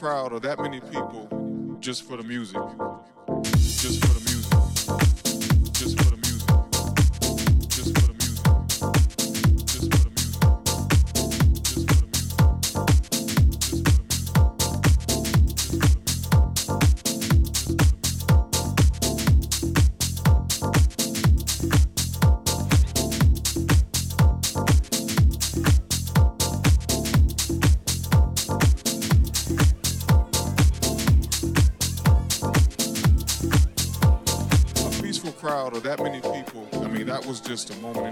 crowd or that many people just for the music. just a moment.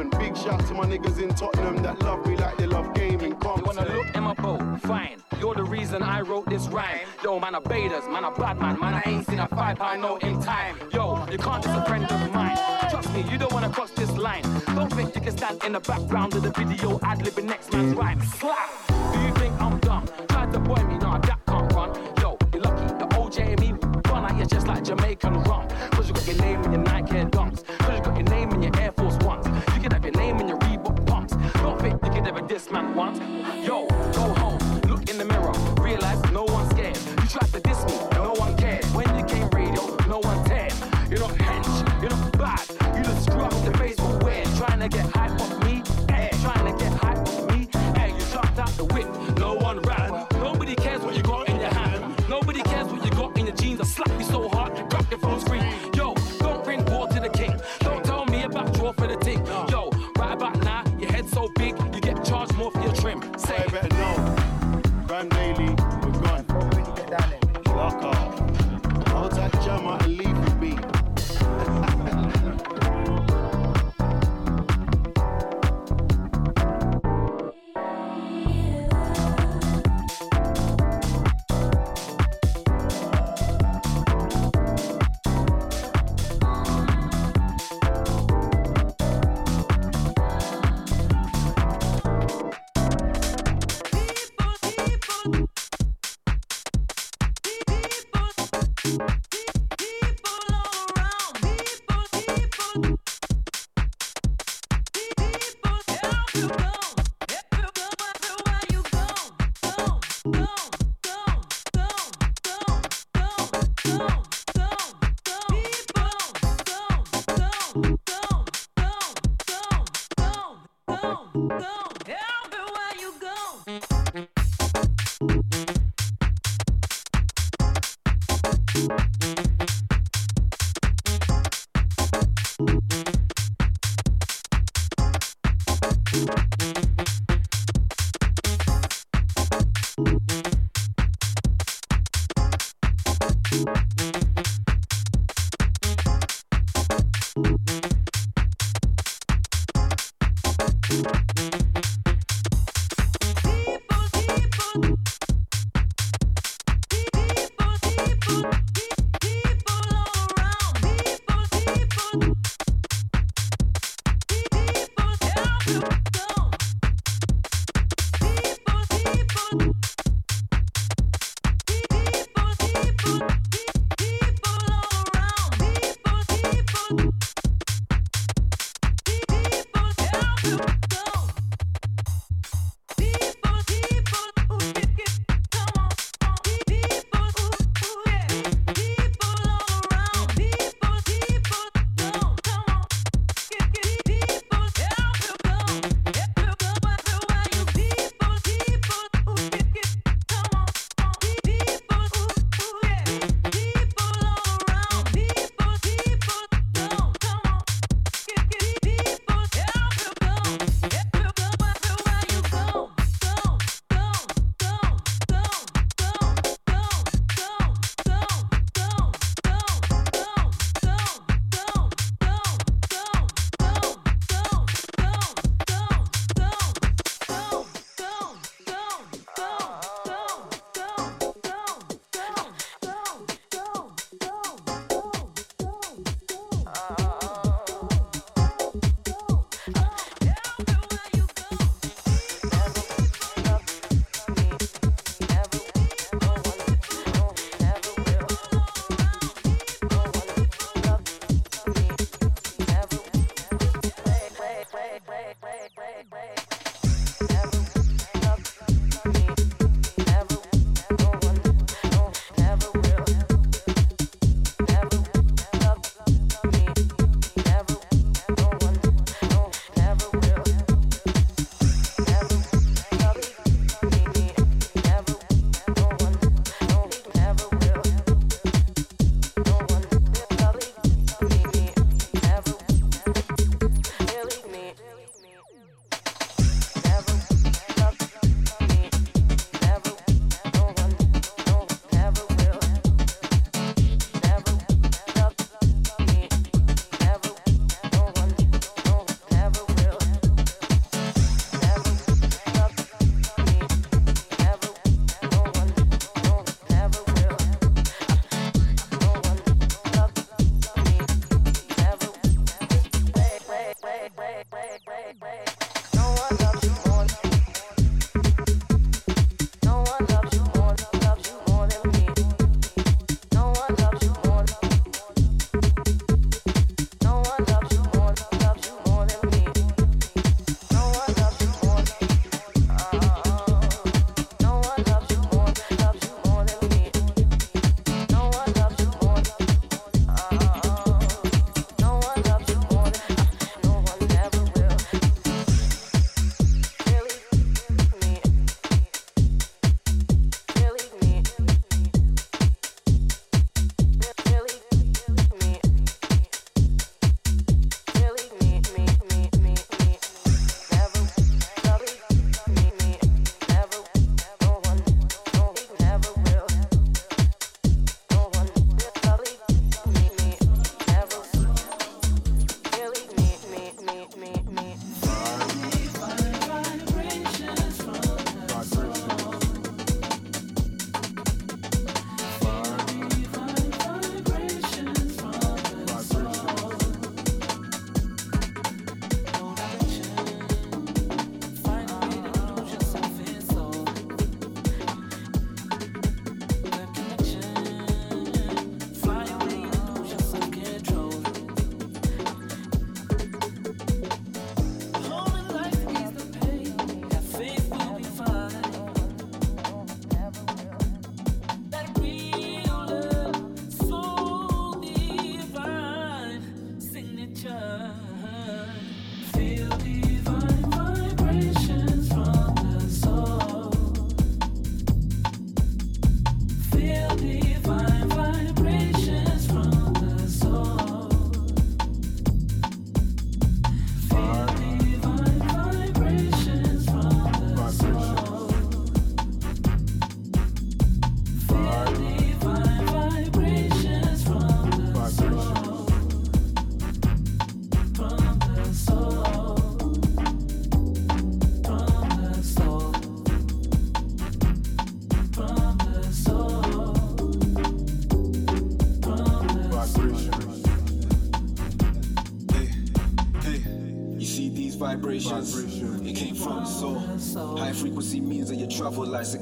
open. Big shout to my niggas in Tottenham that love me like they love gaming. Come wanna look in my boat? Fine. You're the reason I wrote this rhyme. Yo, man, I baiters, man, I bad man, man, I ain't seen a five pound note in time. Yo, you can't just a friend of mine. Trust me, you don't wanna cross this line. Don't think you can stand in the background of the video ad libbing next man's rhyme. Slap! Do you think I'm dumb? Try to boy me, nah, that can't run. Yo, you're lucky. The old Jamie, run out here just like Jamaican rum. Cause you got your name this man wants Yo, go home, look in the mirror, realize no one's scared. You tried to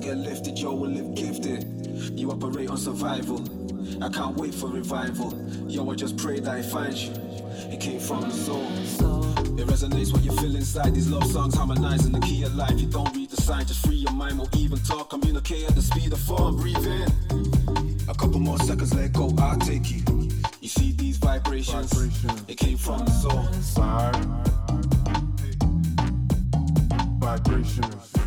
get lifted, yo, will live gifted. Eh? You operate on survival. I can't wait for revival. Yo, I just pray that it finds you. It came from the soul. It resonates what you feel inside. These love songs harmonizing the key of life. You don't read the sign, just free your mind. Or even talk, communicate at the speed of form. Breathe in. A couple more seconds, let go. I'll take you. You see these vibrations? It came from the soul. Vibrations.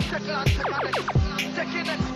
Just take and take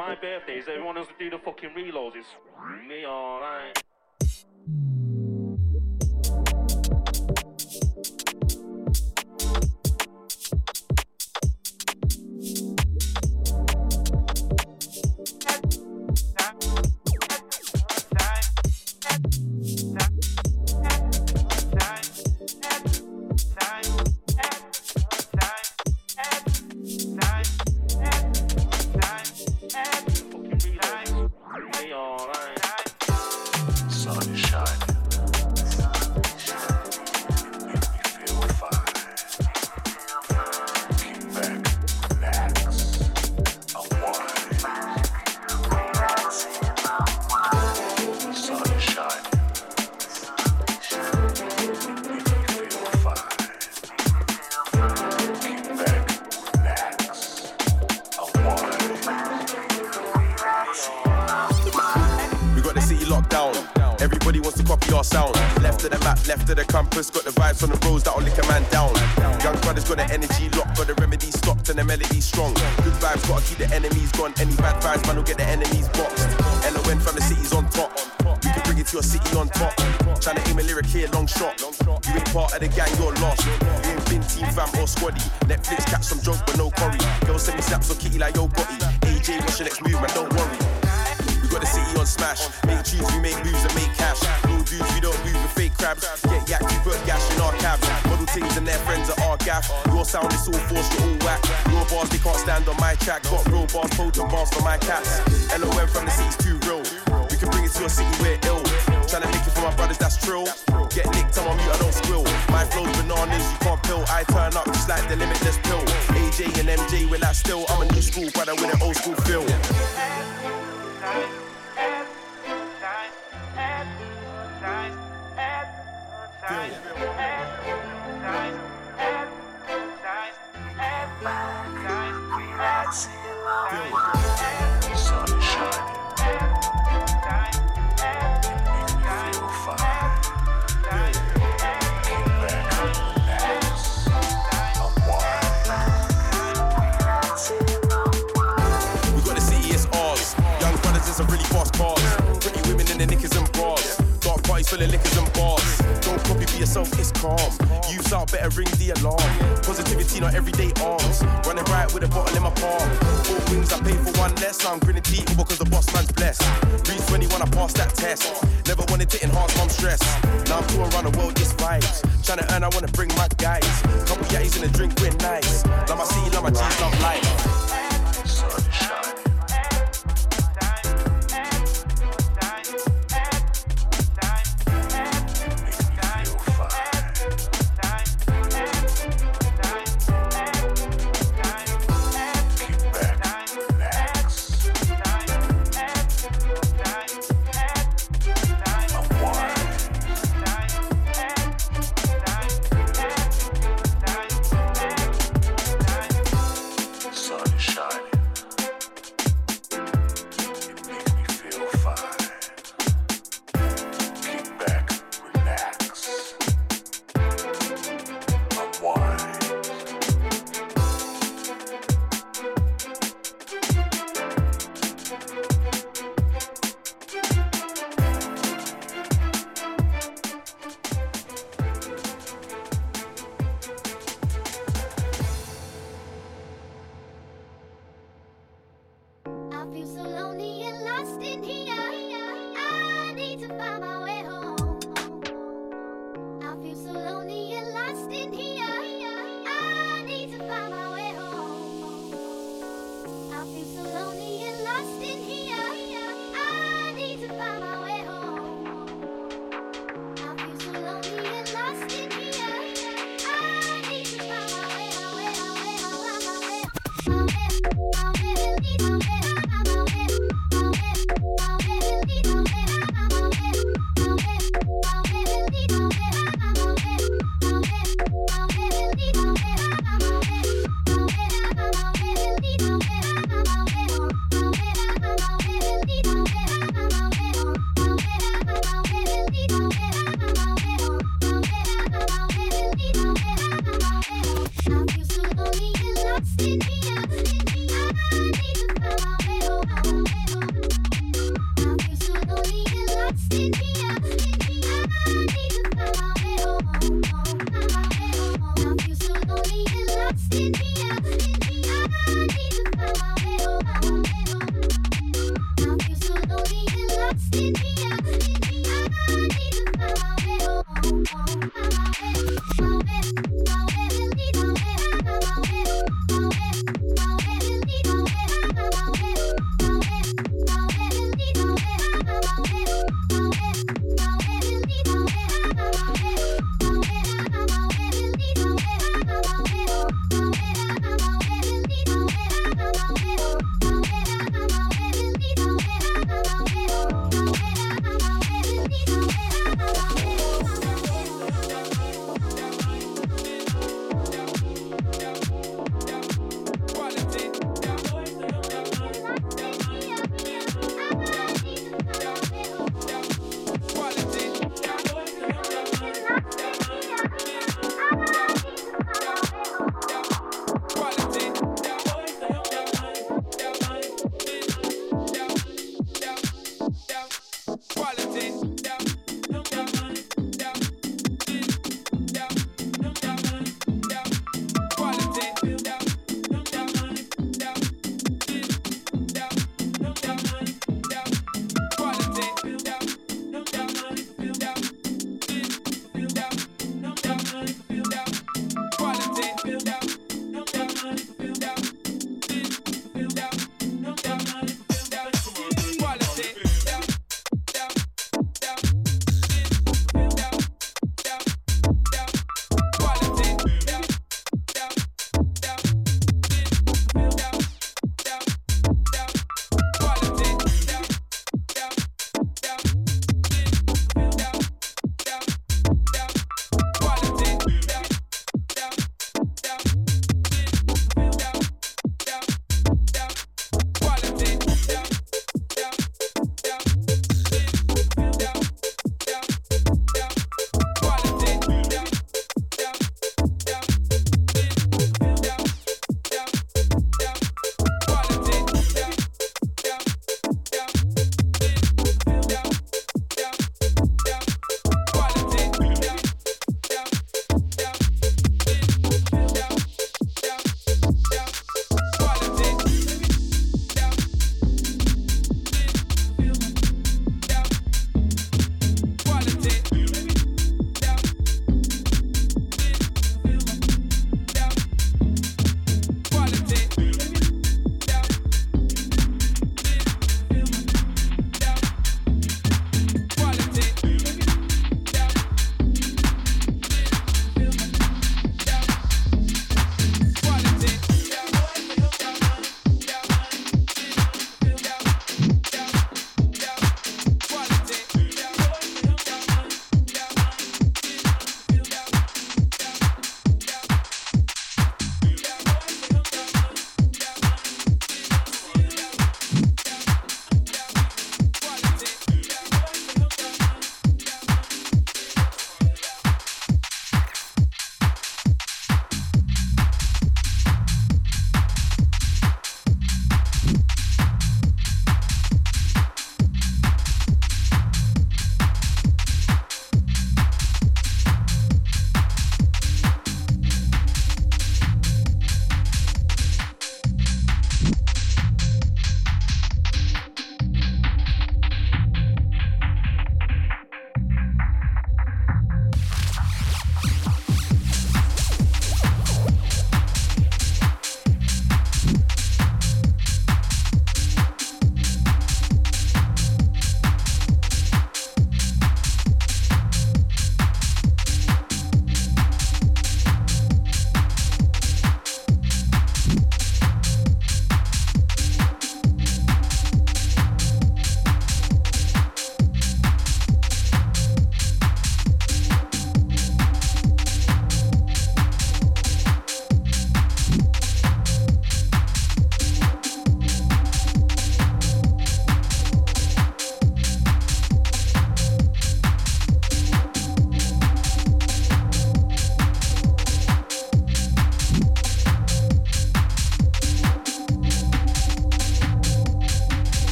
my birthdays, everyone else do the fucking reloads. It's me alright.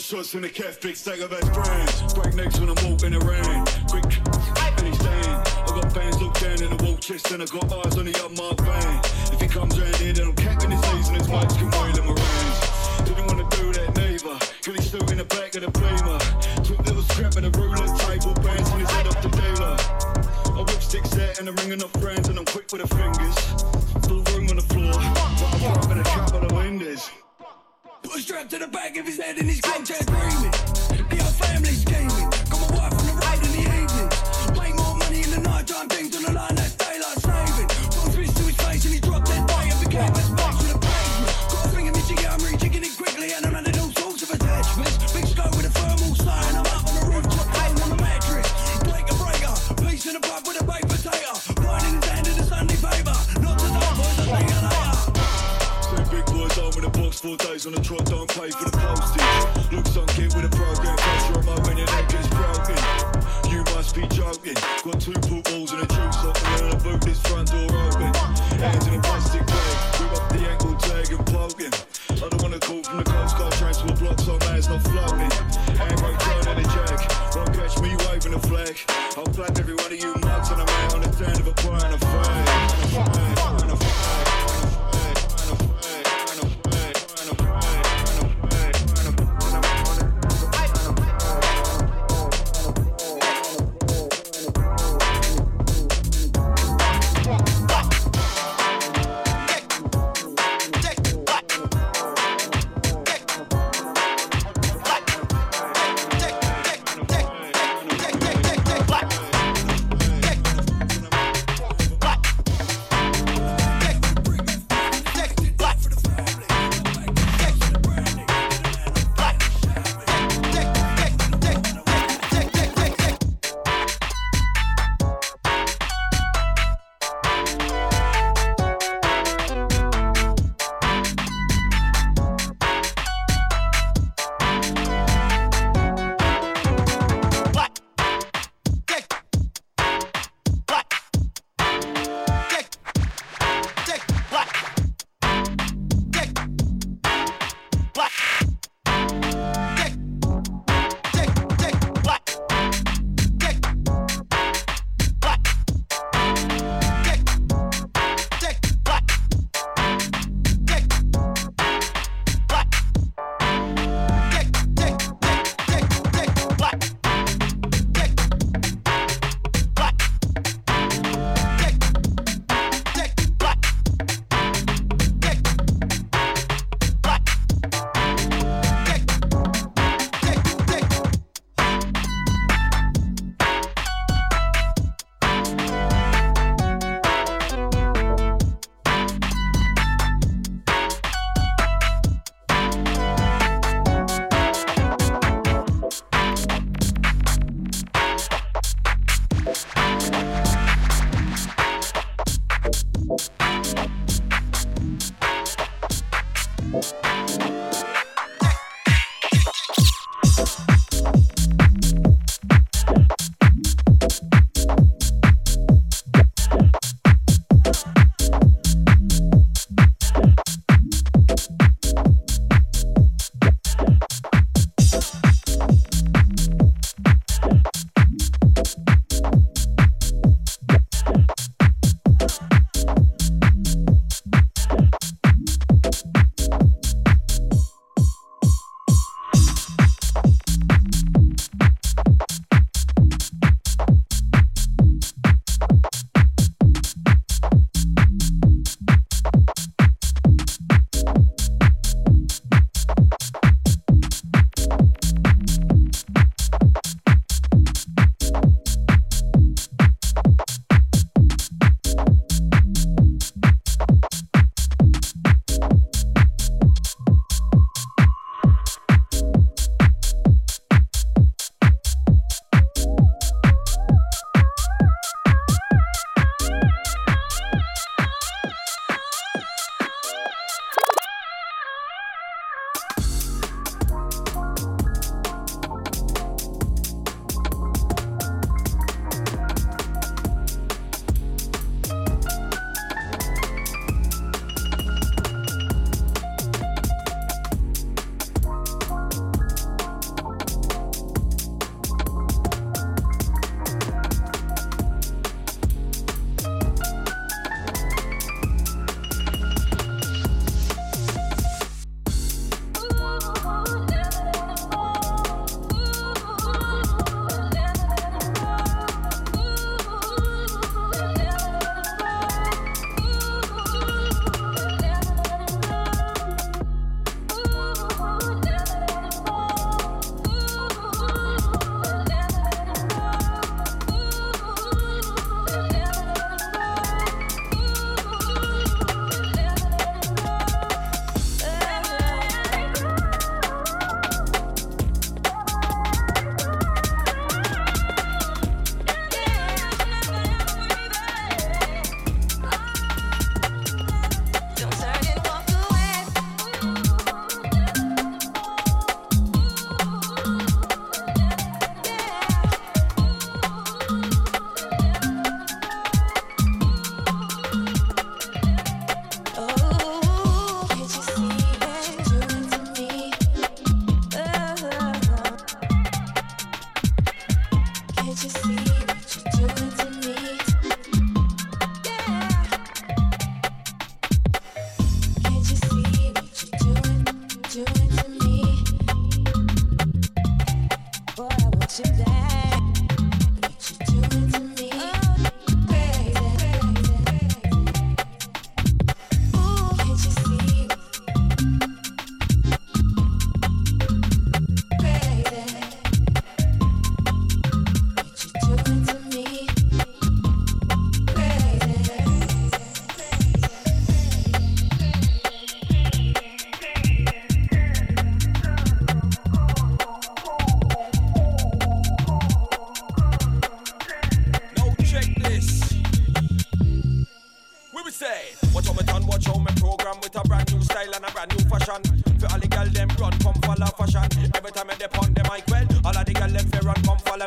Shorts and the cat big stack of friends. Break necks when I'm walking around. Quick, finish down. I got fans look down in the wall chest, and I got eyes on the up my van. If he comes round here, then I'm capping his knees and his mics can wheel him around. Didn't wanna do that neither. Cause he's still in the back of the beamer. Took little scrap of the ruler, table bands when he head up the dealer. I whip sticks out and I'm ringing up friends.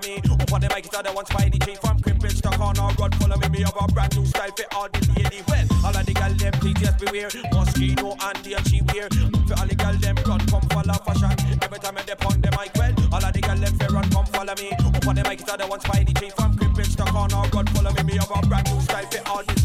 money. Up on the mic, it's all the one spiny chain from crimping. to corner. our follow me, me have a brand new style fit all the lady well. All of the girls them, please just beware. Mosquito and deal she wear. For all the girls them, run, come follow fashion. Every time I dip on the mic, well, all of the girls them, fair run, come follow me. Up on the mic, it's all the one spiny chain from crimping. to corner. our follow me, me have a brand new style fit all the.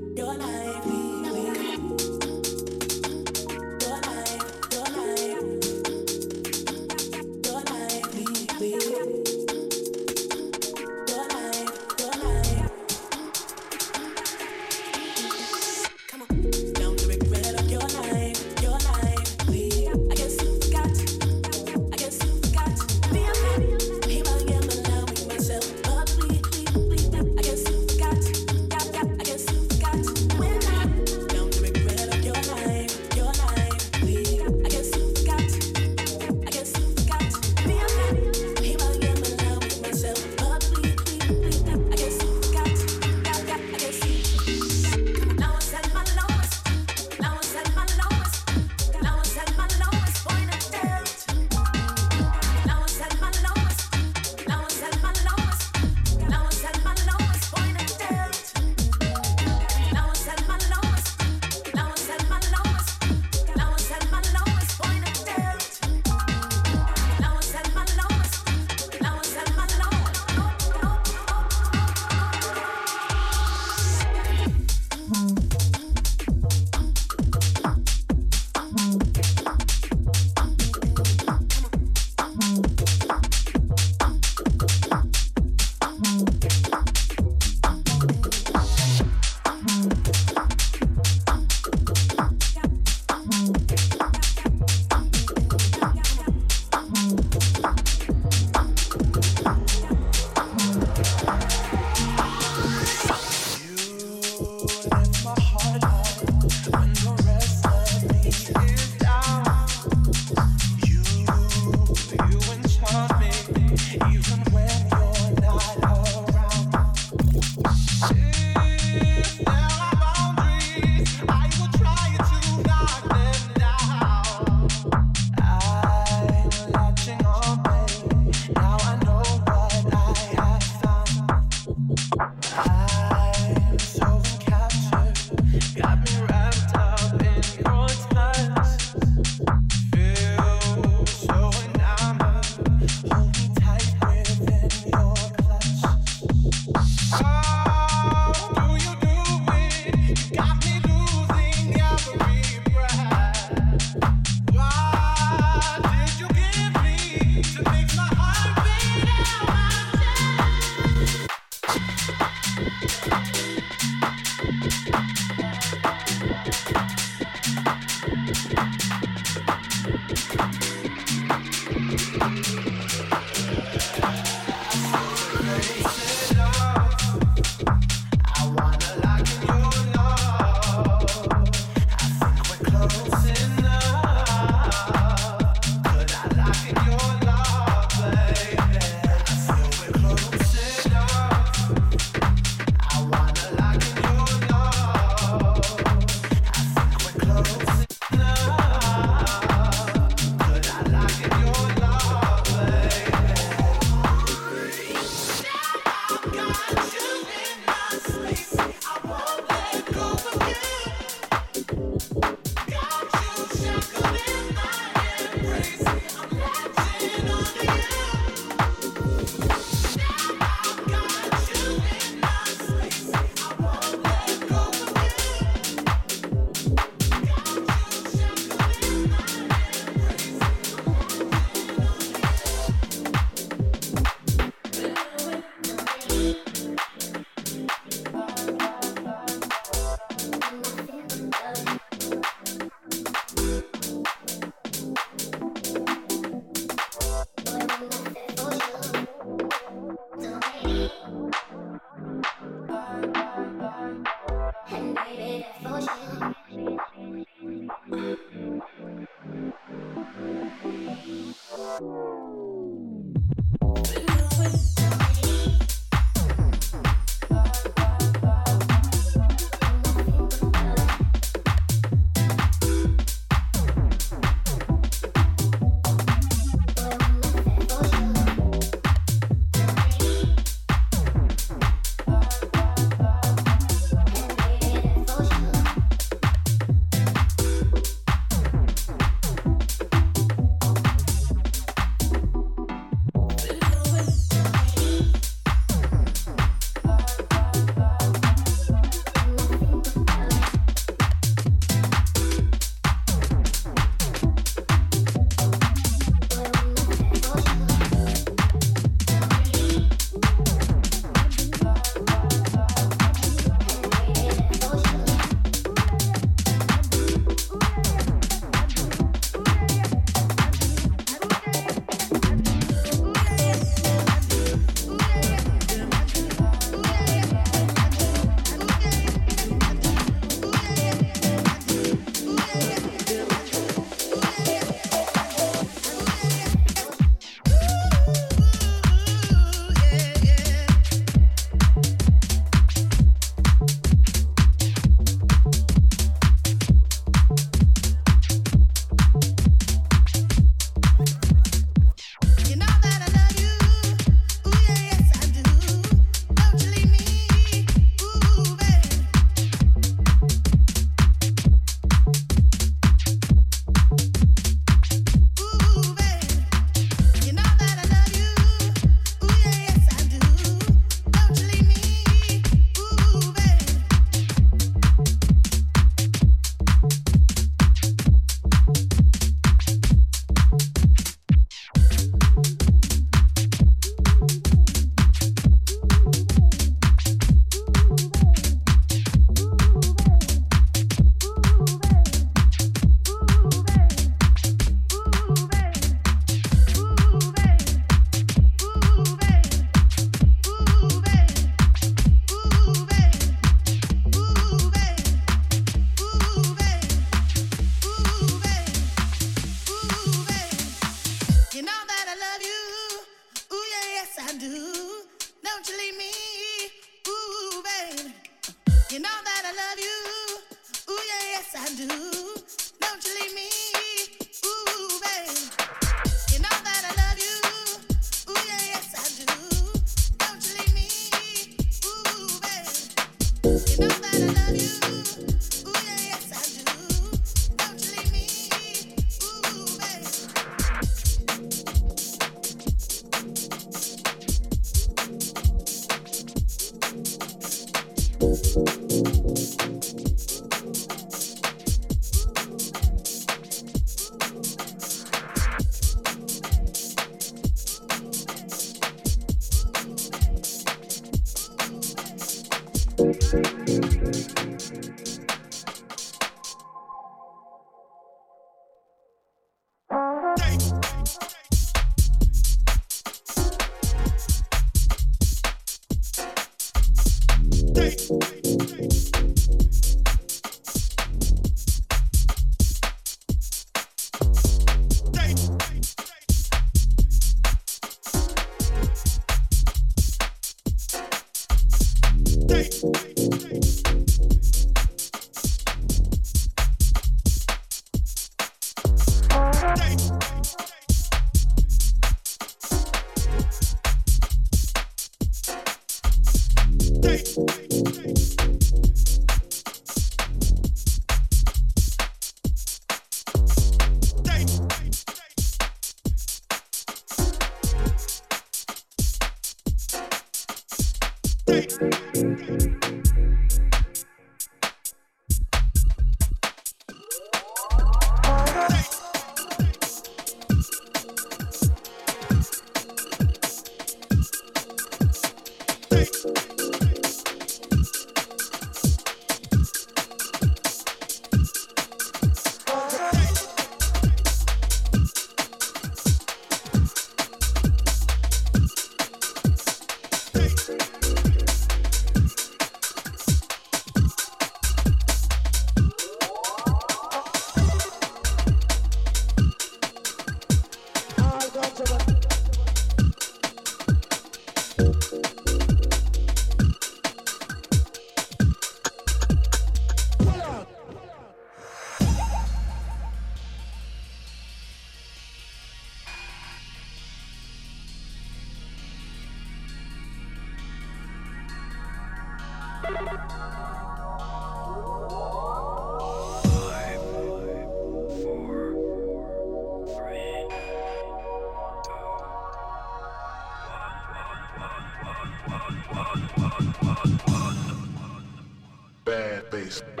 Bad bass.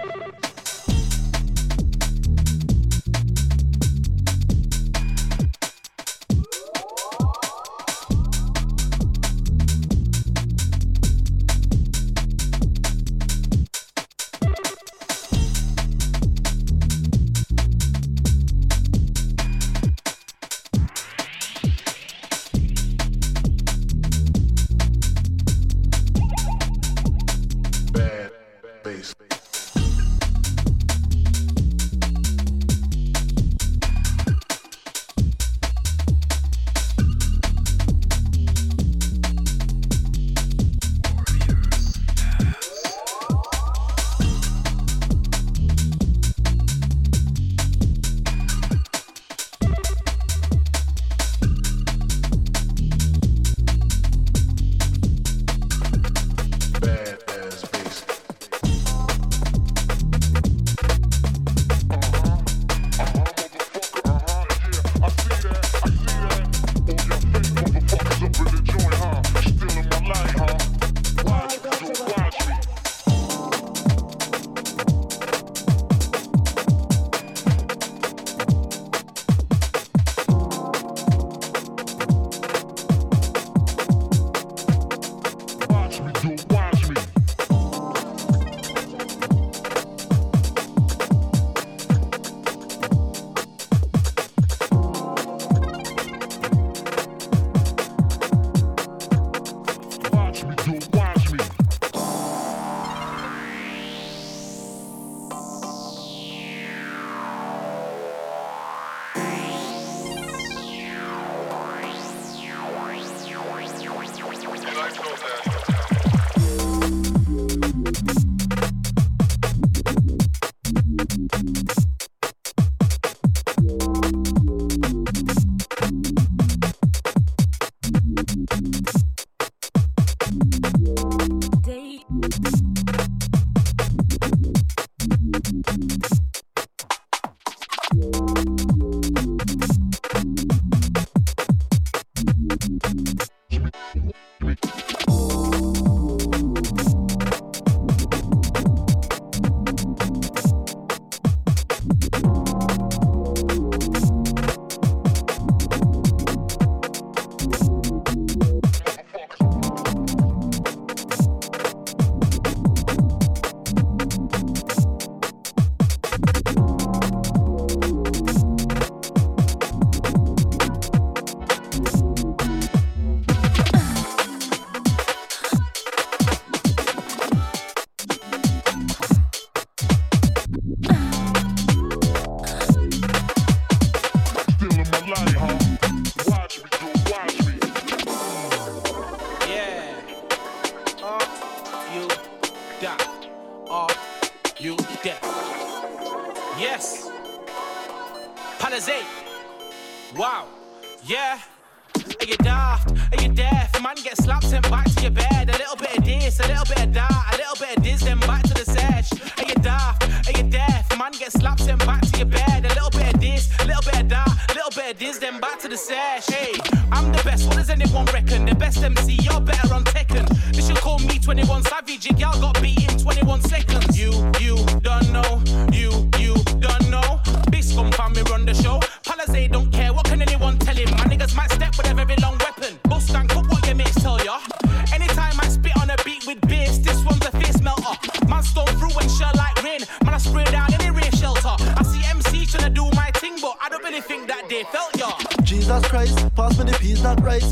To your bed. A little bit of this, a little bit of that, a little bit of this, then back to the sesh. Hey, I'm the best. What does anyone reckon? The best MC, you're better on Tekken. They should call me 21 Savage. Gal got beat in 21 seconds.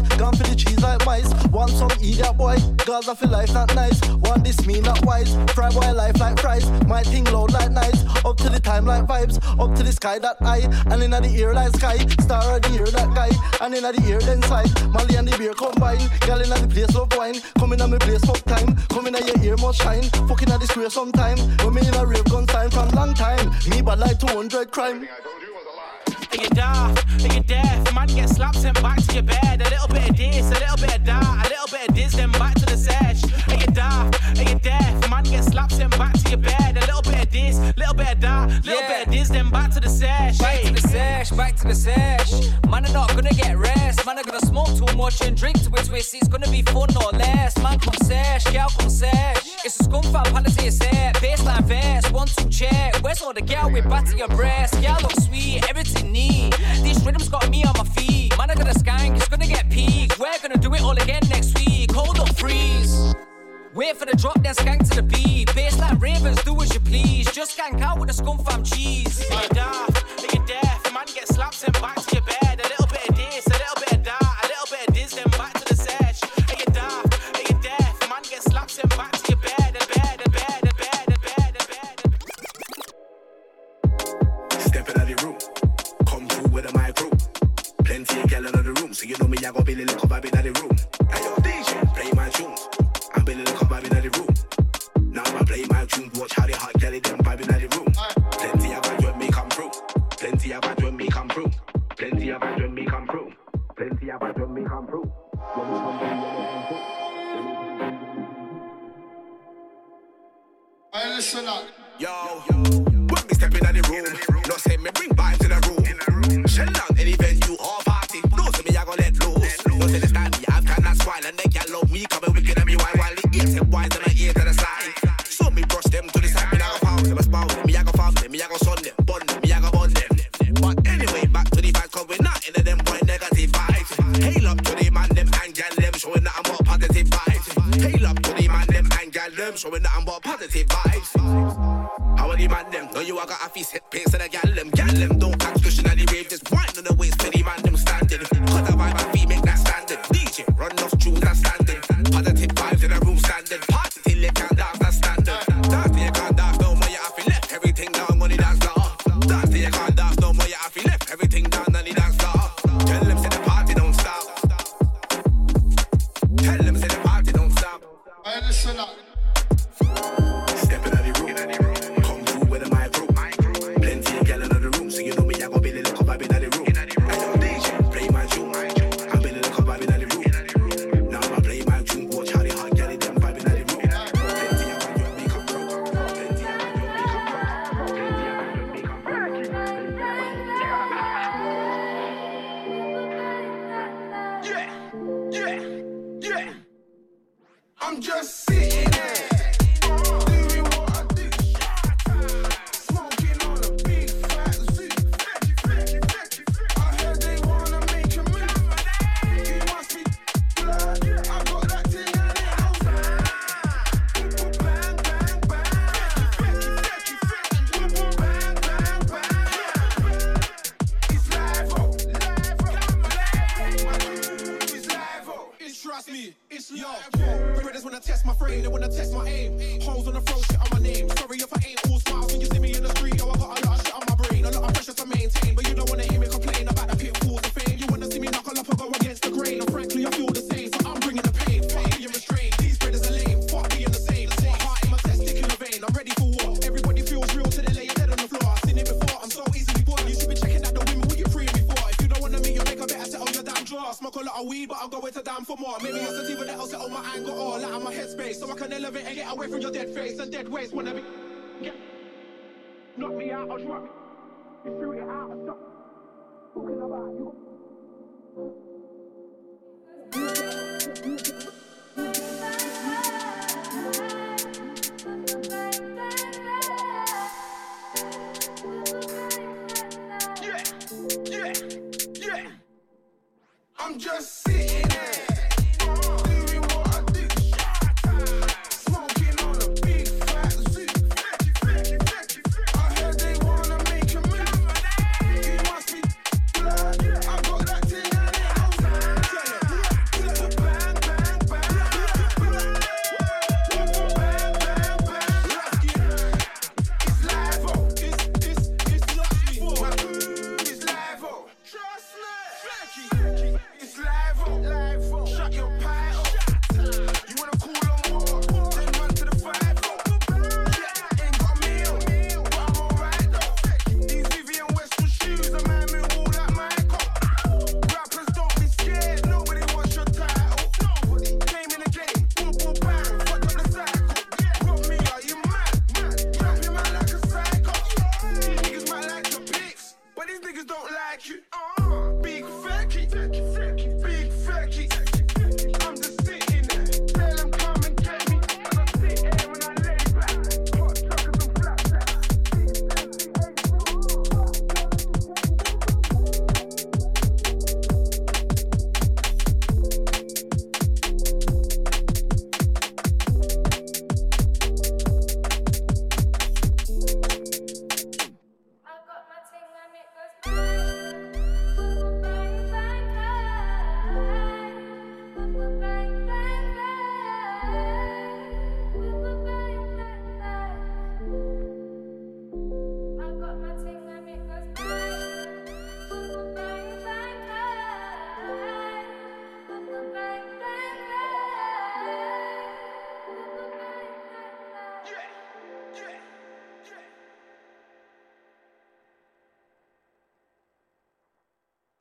Not. Gone for the cheese like mice. Want some idiot boy? Girls I feel life not nice. Want this me not wise. Fry boy life like fries. My thing loud like nice. Up to the time like vibes. Up to the sky that high. And in the ear like sky. Star of the ear that guy. And in the ear then slide. Molly and the beer combine. Girl in the place love wine. Coming in at me place fuck time. Coming in at your ear must shine. Fucking at the square sometime. Me in a rave gun time from long time. Me bad like 200 crime. Are you daft? Are you deaf? Man, get slapped, sent back to your bed. A little bit of this, a little bit of that, a little bit of this, then back to the sesh. Are you daft? Are you deaf? Man, get slapped, sent back to your bed. A little bit of this, little bit of that, little bit of this, then back to the sesh. Back to the sesh, back to the sesh. Man are not gonna get rest. Man are gonna smoke too much and drink to a twist. It's gonna be fun or less. Man come sesh, gal come sesh. It's a scum fan palace set. Baseline vest, one two check. Where's all the gal with batty and breast? Gal look sweet, everything neat. This rhythm's got me on my feet. Man, I got a skank, it's gonna get peak. We're gonna do it all again next week. Hold up, freeze. Wait for the drop, then skank to the beat. Baseline ravens, do as you please. Just skank out with a scum fam cheese. Are you daft? Are you deaf? Man, get slapped, sent back to your bed. A little bit of this, a little bit of that, a little bit of this, then back so you know me, I got Billy Lick vibe in the room. Hey yo, DJ, play my tunes. I'm Billy Lick vibe in the room. Now I play my tunes, watch how the hot gal them vibe in the room. Plenty of vibes when me come through. Plenty of vibes when me come through. Plenty of vibes when me come through. Plenty of vibes when me come through. When me come through, when me come through. Hey, listen up. Yo, when me step in the room, no say me bring vibes in the room. Shell down any swine and they can love me coming wicked and me wine while the ears and wise and my ear to the side. So me brush them to the side, me I go pound them, a spout them, me I go farm them, me I go sun them, bun them, me I go bun them. But anyway, back to the vibes, cause we not in them boy negative vibes. Hail up to the man them and gal them, showing that I'm more positive vibes. Hail up to the man them and gal them, showing that I'm more positive vibes. How are the man them? Know you I got a fee set pace and a gal them, gal them don't